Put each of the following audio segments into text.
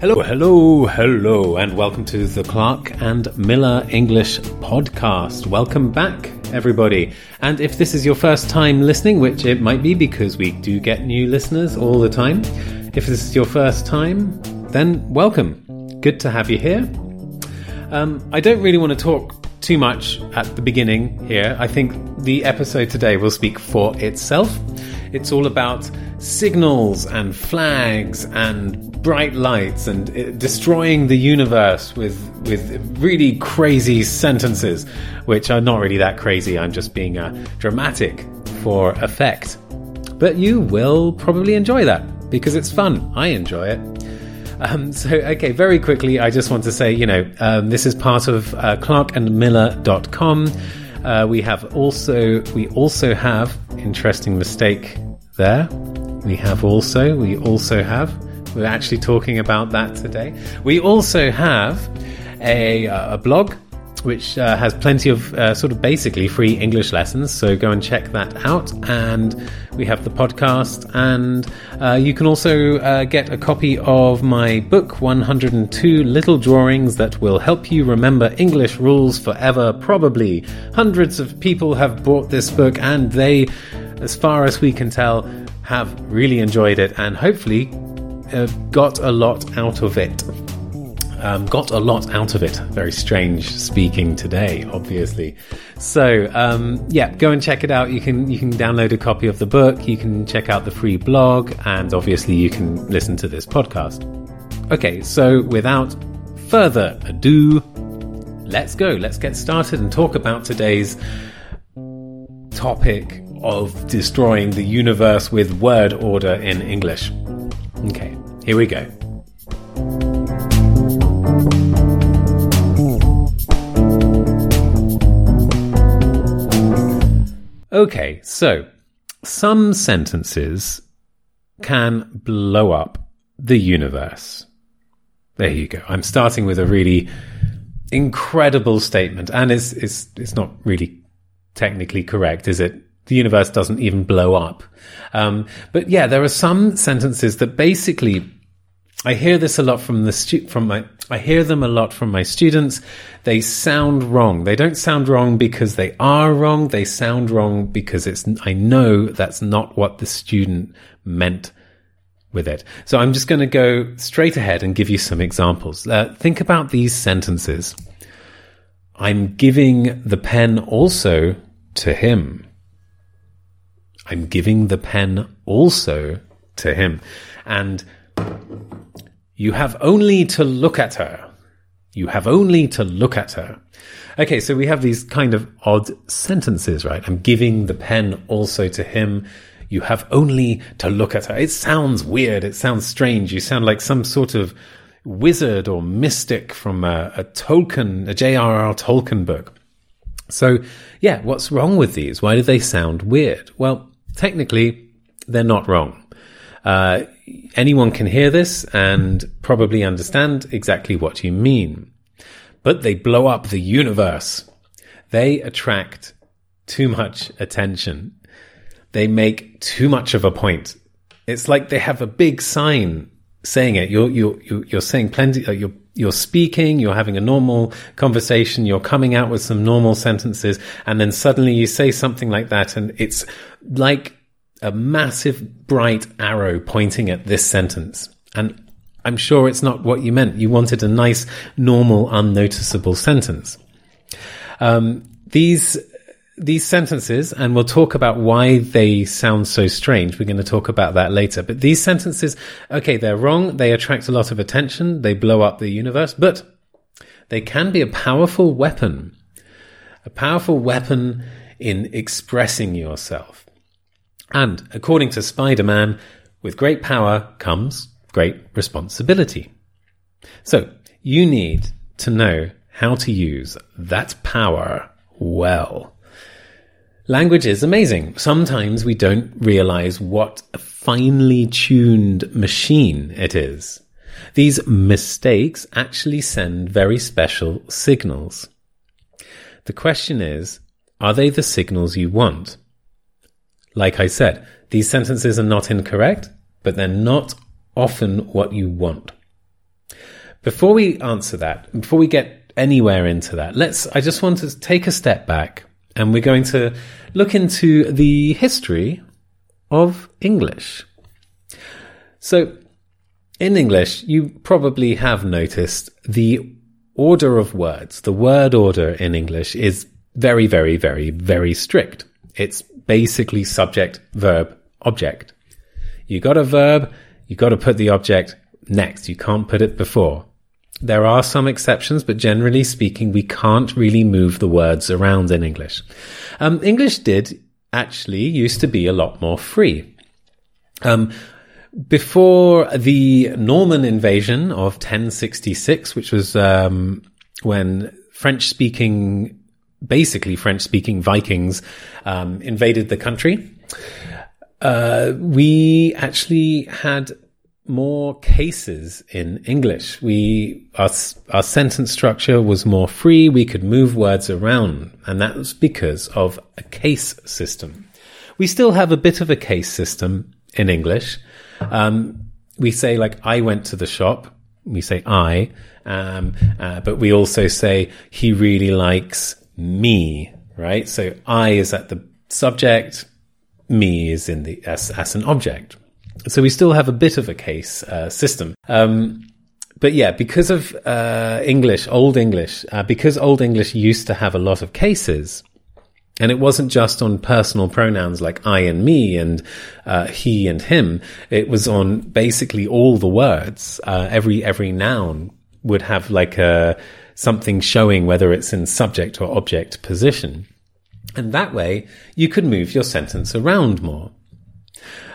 Hello, hello, hello, and welcome to the Clark and Miller English podcast. Welcome back, everybody. And if this is your first time listening, which it might be because we do get new listeners all the time, if this is your first time, then welcome. Good to have you here. Um, I don't really want to talk too much at the beginning here. I think the episode today will speak for itself. It's all about signals and flags and bright lights and uh, destroying the universe with with really crazy sentences, which are not really that crazy. I'm just being uh, dramatic for effect. But you will probably enjoy that because it's fun. I enjoy it. Um, so, okay, very quickly, I just want to say, you know, um, this is part of uh, clarkandmiller.com. Uh, we have also, we also have, interesting mistake there. We have also, we also have, we're actually talking about that today. We also have a, uh, a blog which uh, has plenty of uh, sort of basically free English lessons. So go and check that out. And we have the podcast, and uh, you can also uh, get a copy of my book, 102 Little Drawings That Will Help You Remember English Rules Forever. Probably hundreds of people have bought this book, and they, as far as we can tell, have really enjoyed it and hopefully uh, got a lot out of it. Um, got a lot out of it. Very strange speaking today, obviously. So um, yeah, go and check it out. You can you can download a copy of the book. You can check out the free blog, and obviously you can listen to this podcast. Okay, so without further ado, let's go. Let's get started and talk about today's topic of destroying the universe with word order in English. Okay, here we go. Okay, so some sentences can blow up the universe. There you go. I'm starting with a really incredible statement, and it's it's it's not really technically correct, is it? The universe doesn't even blow up. Um, but yeah, there are some sentences that basically I hear this a lot from the stu- from my I hear them a lot from my students. They sound wrong. They don't sound wrong because they are wrong. They sound wrong because it's I know that's not what the student meant with it. So I'm just going to go straight ahead and give you some examples. Uh, think about these sentences. I'm giving the pen also to him. I'm giving the pen also to him. And you have only to look at her. You have only to look at her. Okay, so we have these kind of odd sentences, right? I'm giving the pen also to him. You have only to look at her. It sounds weird. It sounds strange. You sound like some sort of wizard or mystic from a, a Tolkien, a J.R.R. Tolkien book. So, yeah, what's wrong with these? Why do they sound weird? Well, technically, they're not wrong. Uh, anyone can hear this and probably understand exactly what you mean. But they blow up the universe. They attract too much attention. They make too much of a point. It's like they have a big sign saying it. You're, you're, you're saying plenty, uh, you're, you're speaking, you're having a normal conversation, you're coming out with some normal sentences, and then suddenly you say something like that, and it's like a massive bright arrow pointing at this sentence. And I'm sure it's not what you meant. You wanted a nice, normal, unnoticeable sentence. Um, these these sentences, and we'll talk about why they sound so strange. We're going to talk about that later. But these sentences, okay, they're wrong. They attract a lot of attention. They blow up the universe, but they can be a powerful weapon, a powerful weapon in expressing yourself. And according to Spider Man, with great power comes great responsibility. So you need to know how to use that power well. Language is amazing. Sometimes we don't realize what a finely tuned machine it is. These mistakes actually send very special signals. The question is, are they the signals you want? Like I said, these sentences are not incorrect, but they're not often what you want. before we answer that, before we get anywhere into that, let's, I just want to take a step back and we're going to look into the history of English. So, in English, you probably have noticed the order of words, the word order in English is very, very, very, very strict. It's basically subject, verb, object. You got a verb, you got to put the object next. You can't put it before. There are some exceptions, but generally speaking, we can't really move the words around in English. Um, English did actually used to be a lot more free. Um, before the Norman invasion of 1066, which was um, when French speaking, basically French speaking Vikings um, invaded the country, uh, we actually had more cases in English. We our our sentence structure was more free. We could move words around, and that was because of a case system. We still have a bit of a case system in English. Um, we say like I went to the shop. We say I, um, uh, but we also say he really likes me. Right. So I is at the subject. Me is in the as as an object. So we still have a bit of a case uh, system. Um, but yeah, because of uh, English, Old English, uh, because Old English used to have a lot of cases, and it wasn't just on personal pronouns like I and me and uh, he and him. It was on basically all the words. Uh, every every noun would have like a something showing whether it's in subject or object position, and that way you could move your sentence around more.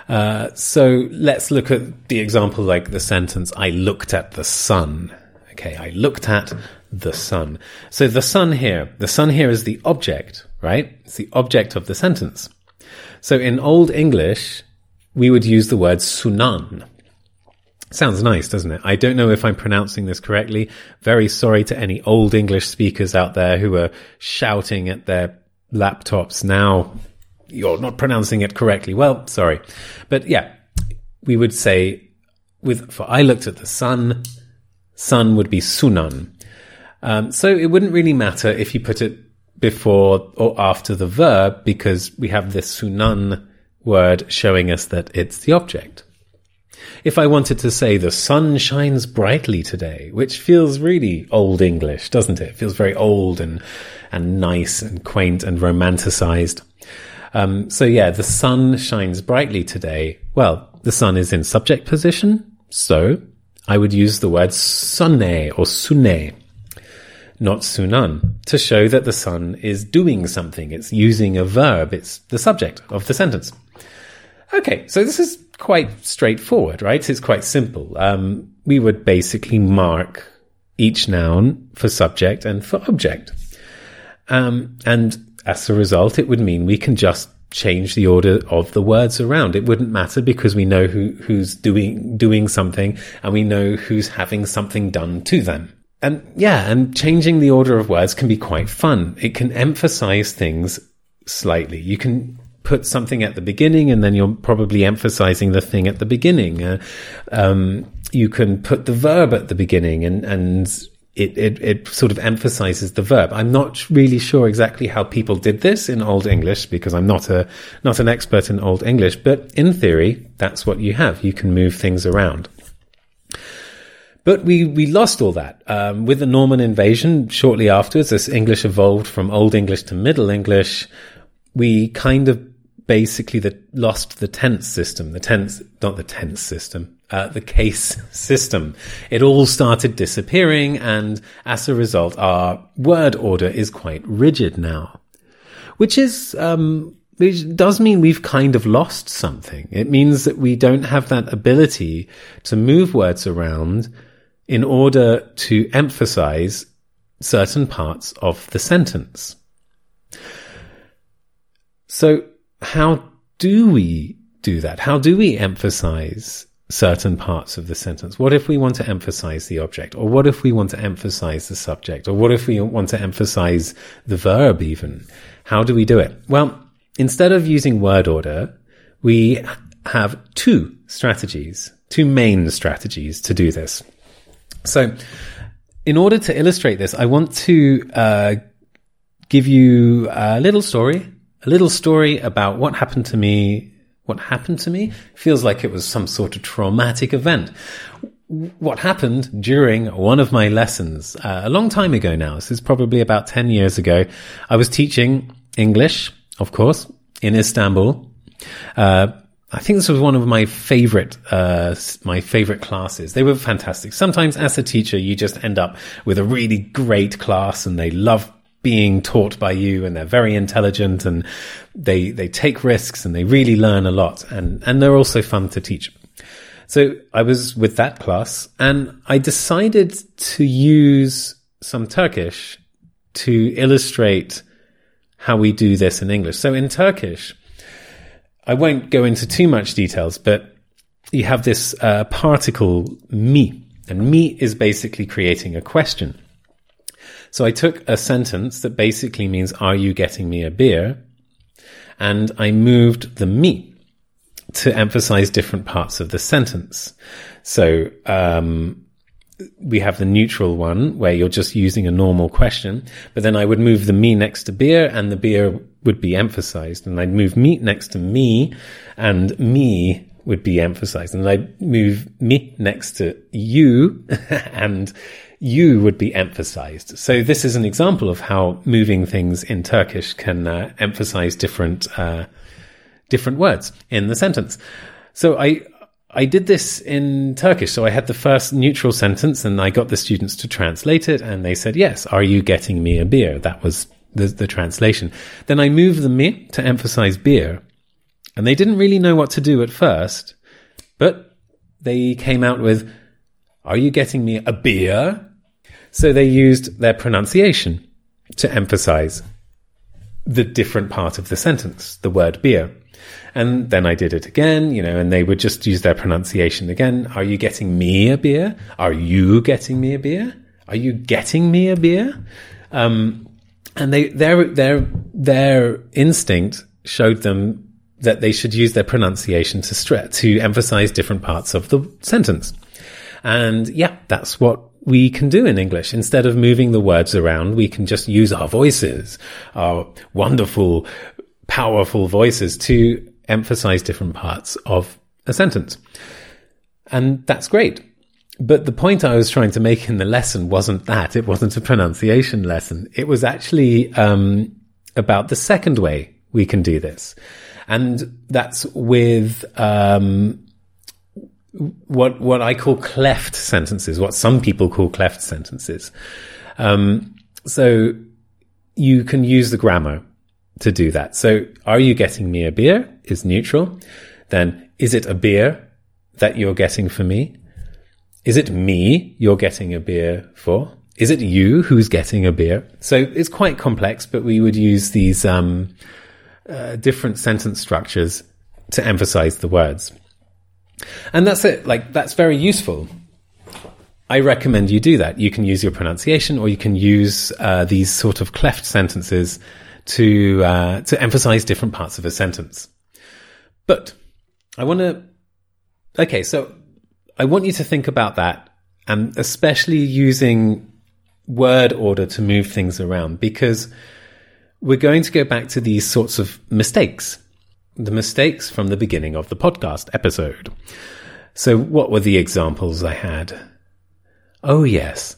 Uh, so let's look at the example like the sentence, I looked at the sun. Okay, I looked at the sun. So the sun here, the sun here is the object, right? It's the object of the sentence. So in Old English, we would use the word sunan. Sounds nice, doesn't it? I don't know if I'm pronouncing this correctly. Very sorry to any Old English speakers out there who are shouting at their laptops now you're not pronouncing it correctly. Well, sorry. But yeah, we would say with, for I looked at the sun, sun would be sunan. Um, so it wouldn't really matter if you put it before or after the verb because we have this sunan word showing us that it's the object. If I wanted to say the sun shines brightly today, which feels really old English, doesn't it? It feels very old and, and nice and quaint and romanticized. Um, so yeah, the sun shines brightly today. Well, the sun is in subject position. So I would use the word sunne or sune, not sunan, to show that the sun is doing something. It's using a verb. It's the subject of the sentence. Okay, so this is quite straightforward, right? It's quite simple. Um, we would basically mark each noun for subject and for object. Um, and as a result, it would mean we can just change the order of the words around. It wouldn't matter because we know who, who's doing, doing something and we know who's having something done to them. And yeah, and changing the order of words can be quite fun. It can emphasize things slightly. You can put something at the beginning and then you're probably emphasizing the thing at the beginning. Uh, um, you can put the verb at the beginning and, and it, it, it sort of emphasizes the verb. I'm not really sure exactly how people did this in Old English because I'm not a, not an expert in Old English, but in theory, that's what you have. You can move things around. But we, we lost all that. Um, with the Norman invasion, shortly afterwards, as English evolved from Old English to Middle English, we kind of basically the, lost the tense system, the tense, not the tense system, uh, the case system. It all started disappearing, and as a result, our word order is quite rigid now, which is, um, which does mean we've kind of lost something. It means that we don't have that ability to move words around in order to emphasize certain parts of the sentence. So how do we do that? How do we emphasize certain parts of the sentence? What if we want to emphasize the object? Or what if we want to emphasize the subject? Or what if we want to emphasize the verb even? How do we do it? Well, instead of using word order, we have two strategies, two main strategies to do this. So, in order to illustrate this, I want to uh, give you a little story, a little story about what happened to me. What happened to me feels like it was some sort of traumatic event. What happened during one of my lessons uh, a long time ago now? This is probably about 10 years ago. I was teaching English, of course, in Istanbul. Uh, I think this was one of my favorite, uh, my favorite classes. They were fantastic. Sometimes as a teacher, you just end up with a really great class and they love being taught by you and they're very intelligent and they, they take risks and they really learn a lot and, and they're also fun to teach. So I was with that class and I decided to use some Turkish to illustrate how we do this in English. So in Turkish, I won't go into too much details, but you have this uh, particle mi, and mi is basically creating a question. So I took a sentence that basically means, Are you getting me a beer? And I moved the me to emphasize different parts of the sentence. So, um, we have the neutral one where you're just using a normal question, but then I would move the me next to beer and the beer would be emphasized. And I'd move meat next to me and me would be emphasized. And I'd move me next to you and you would be emphasized. So this is an example of how moving things in Turkish can uh, emphasize different, uh, different words in the sentence. So I, I did this in Turkish. So I had the first neutral sentence and I got the students to translate it and they said, yes, are you getting me a beer? That was the, the translation. Then I moved the me to emphasize beer. And they didn't really know what to do at first, but they came out with, Are you getting me a beer? So they used their pronunciation to emphasize the different part of the sentence, the word beer. And then I did it again, you know, and they would just use their pronunciation again. Are you getting me a beer? Are you getting me a beer? Are you getting me a beer? Um, and they their their their instinct showed them that they should use their pronunciation to stress to emphasize different parts of the sentence. And yeah, that's what we can do in English. Instead of moving the words around, we can just use our voices, our wonderful, powerful voices to emphasize different parts of a sentence. And that's great. But the point I was trying to make in the lesson wasn't that. It wasn't a pronunciation lesson. It was actually um, about the second way we can do this. And that's with um, what what I call cleft sentences, what some people call cleft sentences. Um, so you can use the grammar to do that. So, are you getting me a beer? Is neutral. Then, is it a beer that you're getting for me? Is it me you're getting a beer for? Is it you who's getting a beer? So it's quite complex, but we would use these um, uh, different sentence structures to emphasize the words. And that's it. Like, that's very useful. I recommend you do that. You can use your pronunciation or you can use uh, these sort of cleft sentences to, uh, to emphasize different parts of a sentence. But I want to, okay, so I want you to think about that and especially using word order to move things around because we're going to go back to these sorts of mistakes, the mistakes from the beginning of the podcast episode. So, what were the examples I had? Oh, yes.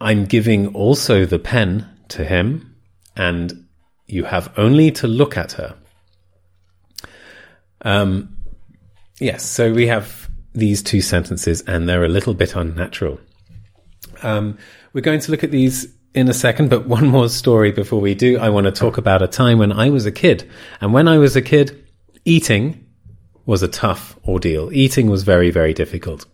I'm giving also the pen to him, and you have only to look at her. Um, yes, so we have these two sentences and they're a little bit unnatural. Um, we're going to look at these in a second, but one more story before we do. I want to talk about a time when I was a kid. And when I was a kid, eating was a tough ordeal. Eating was very, very difficult.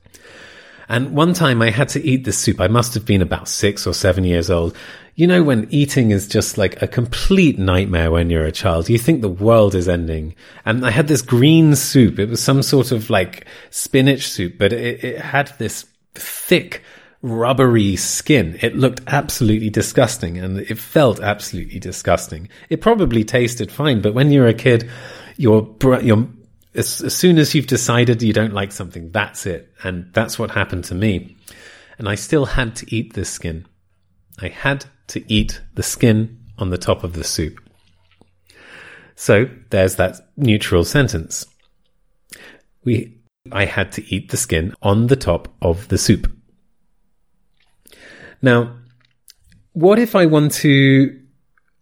And one time I had to eat this soup. I must have been about six or seven years old. You know, when eating is just like a complete nightmare when you're a child, you think the world is ending. And I had this green soup. It was some sort of like spinach soup, but it, it had this thick, rubbery skin. It looked absolutely disgusting and it felt absolutely disgusting. It probably tasted fine, but when you're a kid, your, your as, as soon as you've decided you don't like something, that's it. And that's what happened to me. And I still had to eat this skin. I had to eat the skin on the top of the soup. So there's that neutral sentence. We, I had to eat the skin on the top of the soup. Now, what if I want to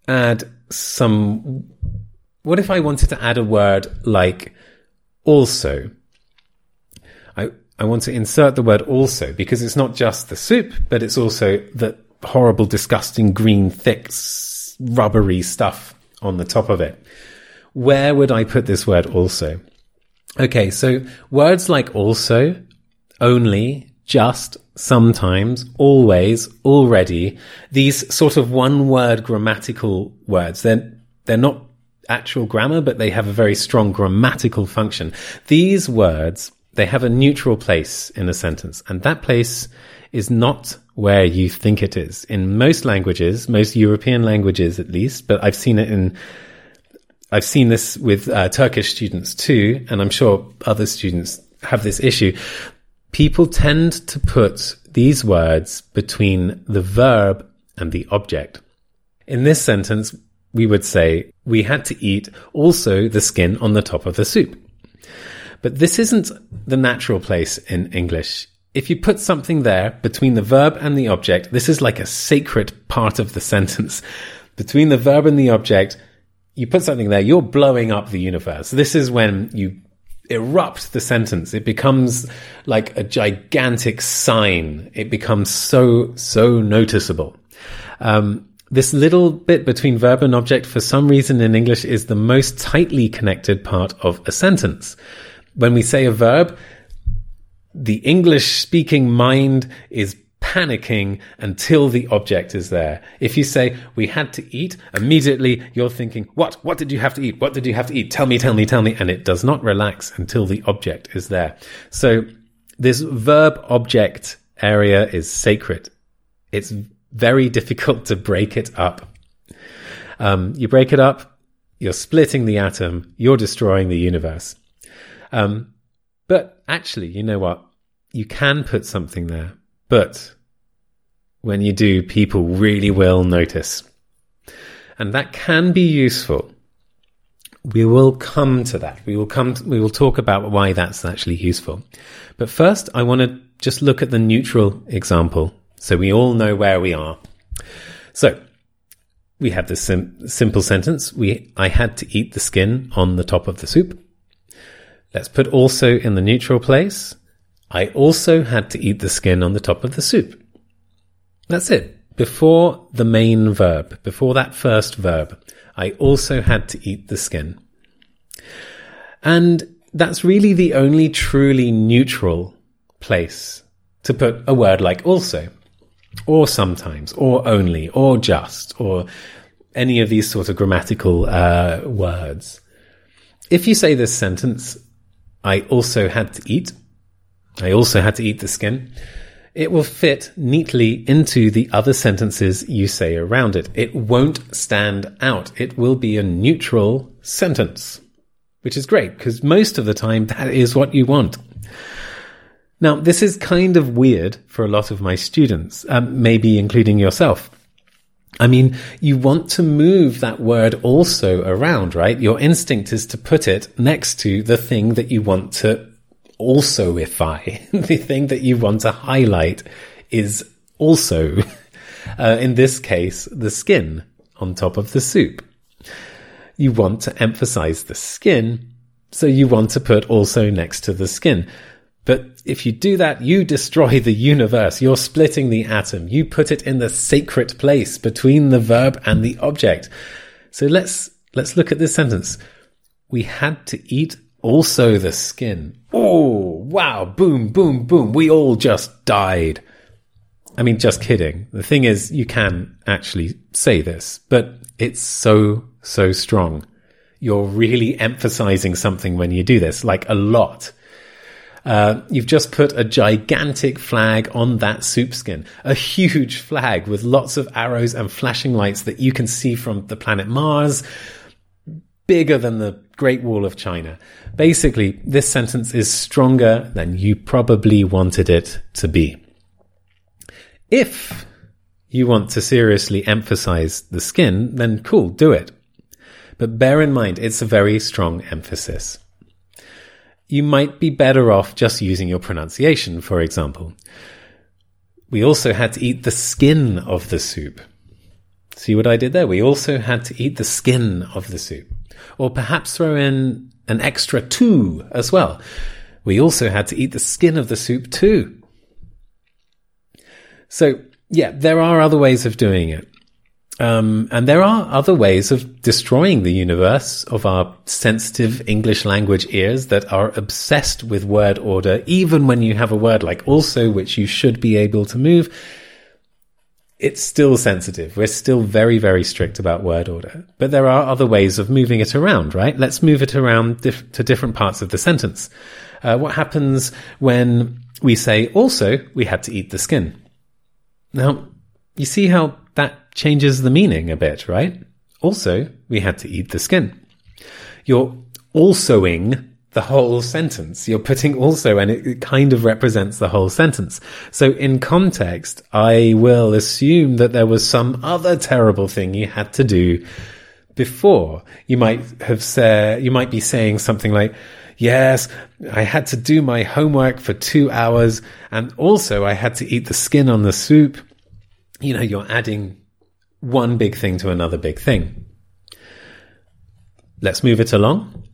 add some, what if I wanted to add a word like also? I, I want to insert the word also because it's not just the soup, but it's also the horrible, disgusting green, thick, rubbery stuff on the top of it. Where would I put this word also? Okay, so words like also, only, just, sometimes, always, already, these sort of one word grammatical words, they're, they're not actual grammar, but they have a very strong grammatical function. These words, they have a neutral place in a sentence, and that place is not where you think it is. In most languages, most European languages at least, but I've seen it in I've seen this with uh, Turkish students too, and I'm sure other students have this issue people tend to put these words between the verb and the object. In this sentence, we would say, we had to eat also the skin on the top of the soup. But this isn't the natural place in English. If you put something there between the verb and the object, this is like a sacred part of the sentence. Between the verb and the object, you put something there, you're blowing up the universe. This is when you erupt the sentence. It becomes like a gigantic sign. It becomes so, so noticeable. Um, this little bit between verb and object, for some reason in English, is the most tightly connected part of a sentence. When we say a verb, the English speaking mind is panicking until the object is there. If you say, we had to eat, immediately you're thinking, what? What did you have to eat? What did you have to eat? Tell me, tell me, tell me. And it does not relax until the object is there. So this verb object area is sacred. It's very difficult to break it up. Um, you break it up, you're splitting the atom, you're destroying the universe. Um, but actually, you know what? You can put something there but when you do, people really will notice. And that can be useful. We will come to that. We will come, to, we will talk about why that's actually useful. But first, I want to just look at the neutral example so we all know where we are. So, we have this sim- simple sentence. We, I had to eat the skin on the top of the soup. Let's put also in the neutral place. I also had to eat the skin on the top of the soup. That's it. Before the main verb, before that first verb, I also had to eat the skin. And that's really the only truly neutral place to put a word like also, or sometimes, or only, or just, or any of these sort of grammatical uh, words. If you say this sentence, I also had to eat, I also had to eat the skin. It will fit neatly into the other sentences you say around it. It won't stand out. It will be a neutral sentence, which is great because most of the time that is what you want. Now, this is kind of weird for a lot of my students, um, maybe including yourself. I mean, you want to move that word also around, right? Your instinct is to put it next to the thing that you want to also if I, the thing that you want to highlight is also, uh, in this case, the skin on top of the soup. You want to emphasize the skin, so you want to put also next to the skin. But if you do that, you destroy the universe. You're splitting the atom. You put it in the sacred place between the verb and the object. So let's, let's look at this sentence. We had to eat also the skin. Oh, wow. Boom, boom, boom. We all just died. I mean, just kidding. The thing is, you can actually say this, but it's so, so strong. You're really emphasizing something when you do this, like a lot. Uh, you've just put a gigantic flag on that soup skin, a huge flag with lots of arrows and flashing lights that you can see from the planet Mars, bigger than the Great Wall of China. Basically, this sentence is stronger than you probably wanted it to be. If you want to seriously emphasize the skin, then cool, do it. But bear in mind, it's a very strong emphasis. You might be better off just using your pronunciation, for example. We also had to eat the skin of the soup. See what I did there? We also had to eat the skin of the soup. Or perhaps throw in an extra too as well. We also had to eat the skin of the soup too. So, yeah, there are other ways of doing it. Um, and there are other ways of destroying the universe of our sensitive English language ears that are obsessed with word order, even when you have a word like also, which you should be able to move. It's still sensitive. We're still very, very strict about word order. But there are other ways of moving it around, right? Let's move it around dif- to different parts of the sentence. Uh, what happens when we say also, we had to eat the skin? Now, you see how that changes the meaning a bit, right? Also, we had to eat the skin. You're alsoing the whole sentence. You're putting also, and it, it, kind of represents the whole sentence. So in context, I will assume that there was some other terrible thing you had to do before. You might have said, you might be saying something like, yes, I had to do my homework for two hours and also I had to eat the skin on the soup you know, you're adding one big thing to another big thing. Let's move it along.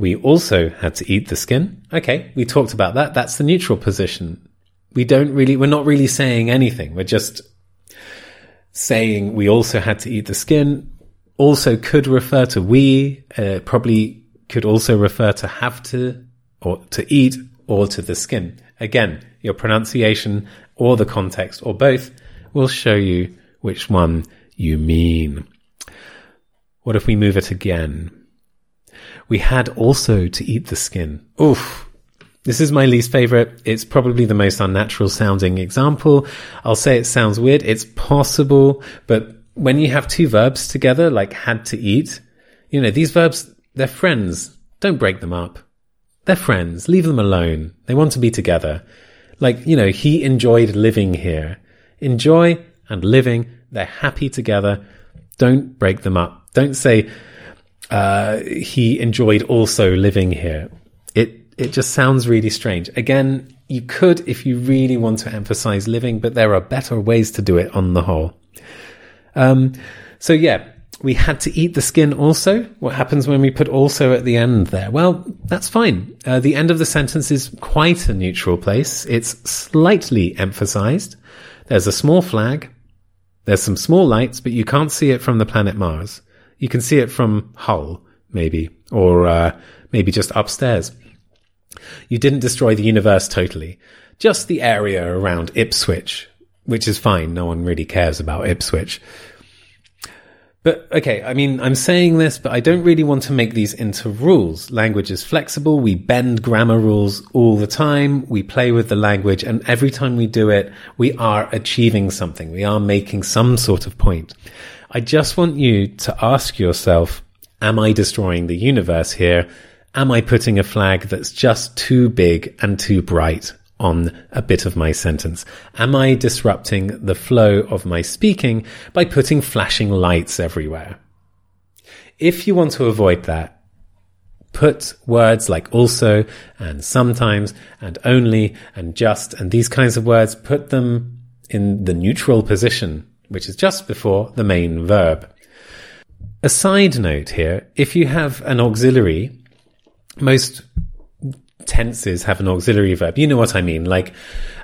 We also had to eat the skin. Okay, we talked about that. That's the neutral position. We don't really, we're not really saying anything. We're just saying we also had to eat the skin. Also could refer to we, uh, probably could also refer to have to or to eat or to the skin. Again, your pronunciation or the context or both will show you which one you mean. What if we move it again? We had also to eat the skin. Oof. This is my least favorite. It's probably the most unnatural sounding example. I'll say it sounds weird. It's possible, but when you have two verbs together, like had to eat, you know, these verbs, they're friends. Don't break them up. They're friends. Leave them alone. They want to be together. Like, you know, he enjoyed living here enjoy and living. They're happy together. Don't break them up. Don't say, uh, he enjoyed also living here. It, it just sounds really strange. Again, you could if you really want to emphasize living, but there are better ways to do it on the whole. Um, so yeah, we had to eat the skin also. What happens when we put also at the end there? Well, that's fine. Uh, the end of the sentence is quite a neutral place. It's slightly emphasized. There's a small flag. There's some small lights, but you can't see it from the planet Mars. You can see it from Hull, maybe, or uh, maybe just upstairs. You didn't destroy the universe totally, just the area around Ipswich, which is fine. No one really cares about Ipswich. But okay, I mean, I'm saying this, but I don't really want to make these into rules. Language is flexible. We bend grammar rules all the time. We play with the language and every time we do it, we are achieving something. We are making some sort of point. I just want you to ask yourself, am I destroying the universe here? Am I putting a flag that's just too big and too bright? on a bit of my sentence? Am I disrupting the flow of my speaking by putting flashing lights everywhere? If you want to avoid that, put words like also and sometimes and only and just and these kinds of words, put them in the neutral position, which is just before the main verb. A side note here, if you have an auxiliary, most tenses have an auxiliary verb. You know what I mean? Like,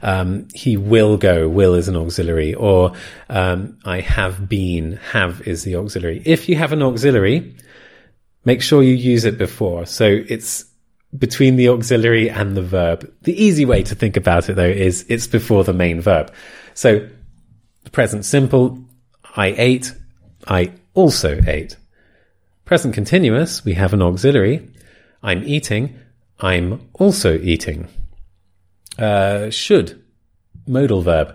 um, he will go, will is an auxiliary, or um, I have been, have is the auxiliary. If you have an auxiliary, make sure you use it before. So it's between the auxiliary and the verb. The easy way to think about it though is it's before the main verb. So present simple, I ate, I also ate. Present continuous, we have an auxiliary, I'm eating, I'm also eating. Uh, should, modal verb.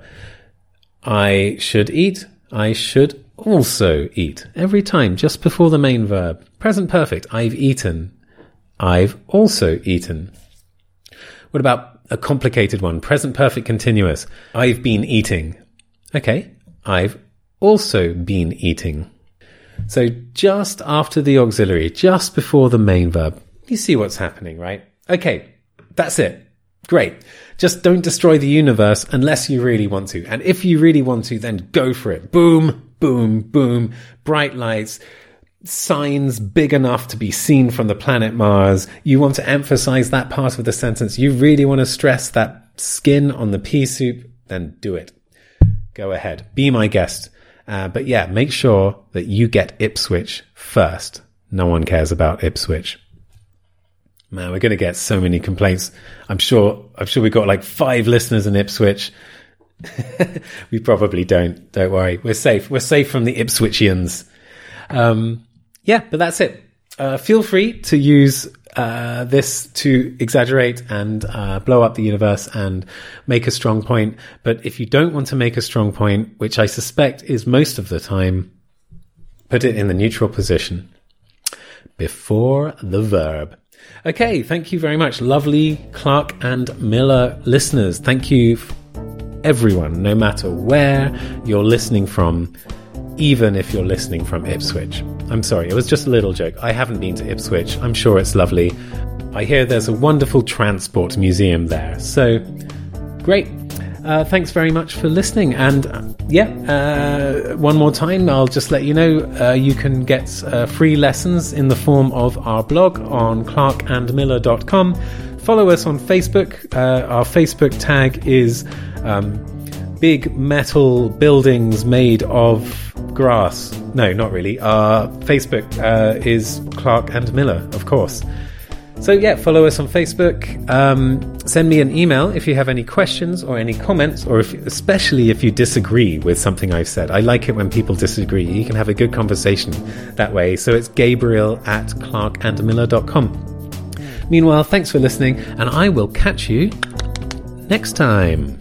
I should eat. I should also eat. Every time, just before the main verb. Present perfect. I've eaten. I've also eaten. What about a complicated one? Present perfect continuous. I've been eating. Okay. I've also been eating. So just after the auxiliary, just before the main verb, you see what's happening, right? Okay. That's it. Great. Just don't destroy the universe unless you really want to. And if you really want to, then go for it. Boom, boom, boom. Bright lights, signs big enough to be seen from the planet Mars. You want to emphasize that part of the sentence. You really want to stress that skin on the pea soup, then do it. Go ahead. Be my guest. Uh, but yeah, make sure that you get Ipswich first. No one cares about Ipswich. Man, we're going to get so many complaints. I'm sure, I'm sure we've got like five listeners in Ipswich. we probably don't. Don't worry. We're safe. We're safe from the Ipswichians. Um, yeah, but that's it. Uh, feel free to use uh, this to exaggerate and uh, blow up the universe and make a strong point. But if you don't want to make a strong point, which I suspect is most of the time, put it in the neutral position before the verb. Okay, thank you very much, lovely Clark and Miller listeners. Thank you, everyone, no matter where you're listening from, even if you're listening from Ipswich. I'm sorry, it was just a little joke. I haven't been to Ipswich. I'm sure it's lovely. I hear there's a wonderful transport museum there. So, great. Uh, thanks very much for listening. And uh, yeah, uh, one more time, I'll just let you know uh, you can get uh, free lessons in the form of our blog on clarkandmiller.com. Follow us on Facebook. Uh, our Facebook tag is um, Big Metal Buildings Made of Grass. No, not really. Our Facebook is Clark and Miller, of course. So, yeah, follow us on Facebook. Um, send me an email if you have any questions or any comments, or if, especially if you disagree with something I've said. I like it when people disagree. You can have a good conversation that way. So, it's gabriel at clarkandmiller.com. Meanwhile, thanks for listening, and I will catch you next time.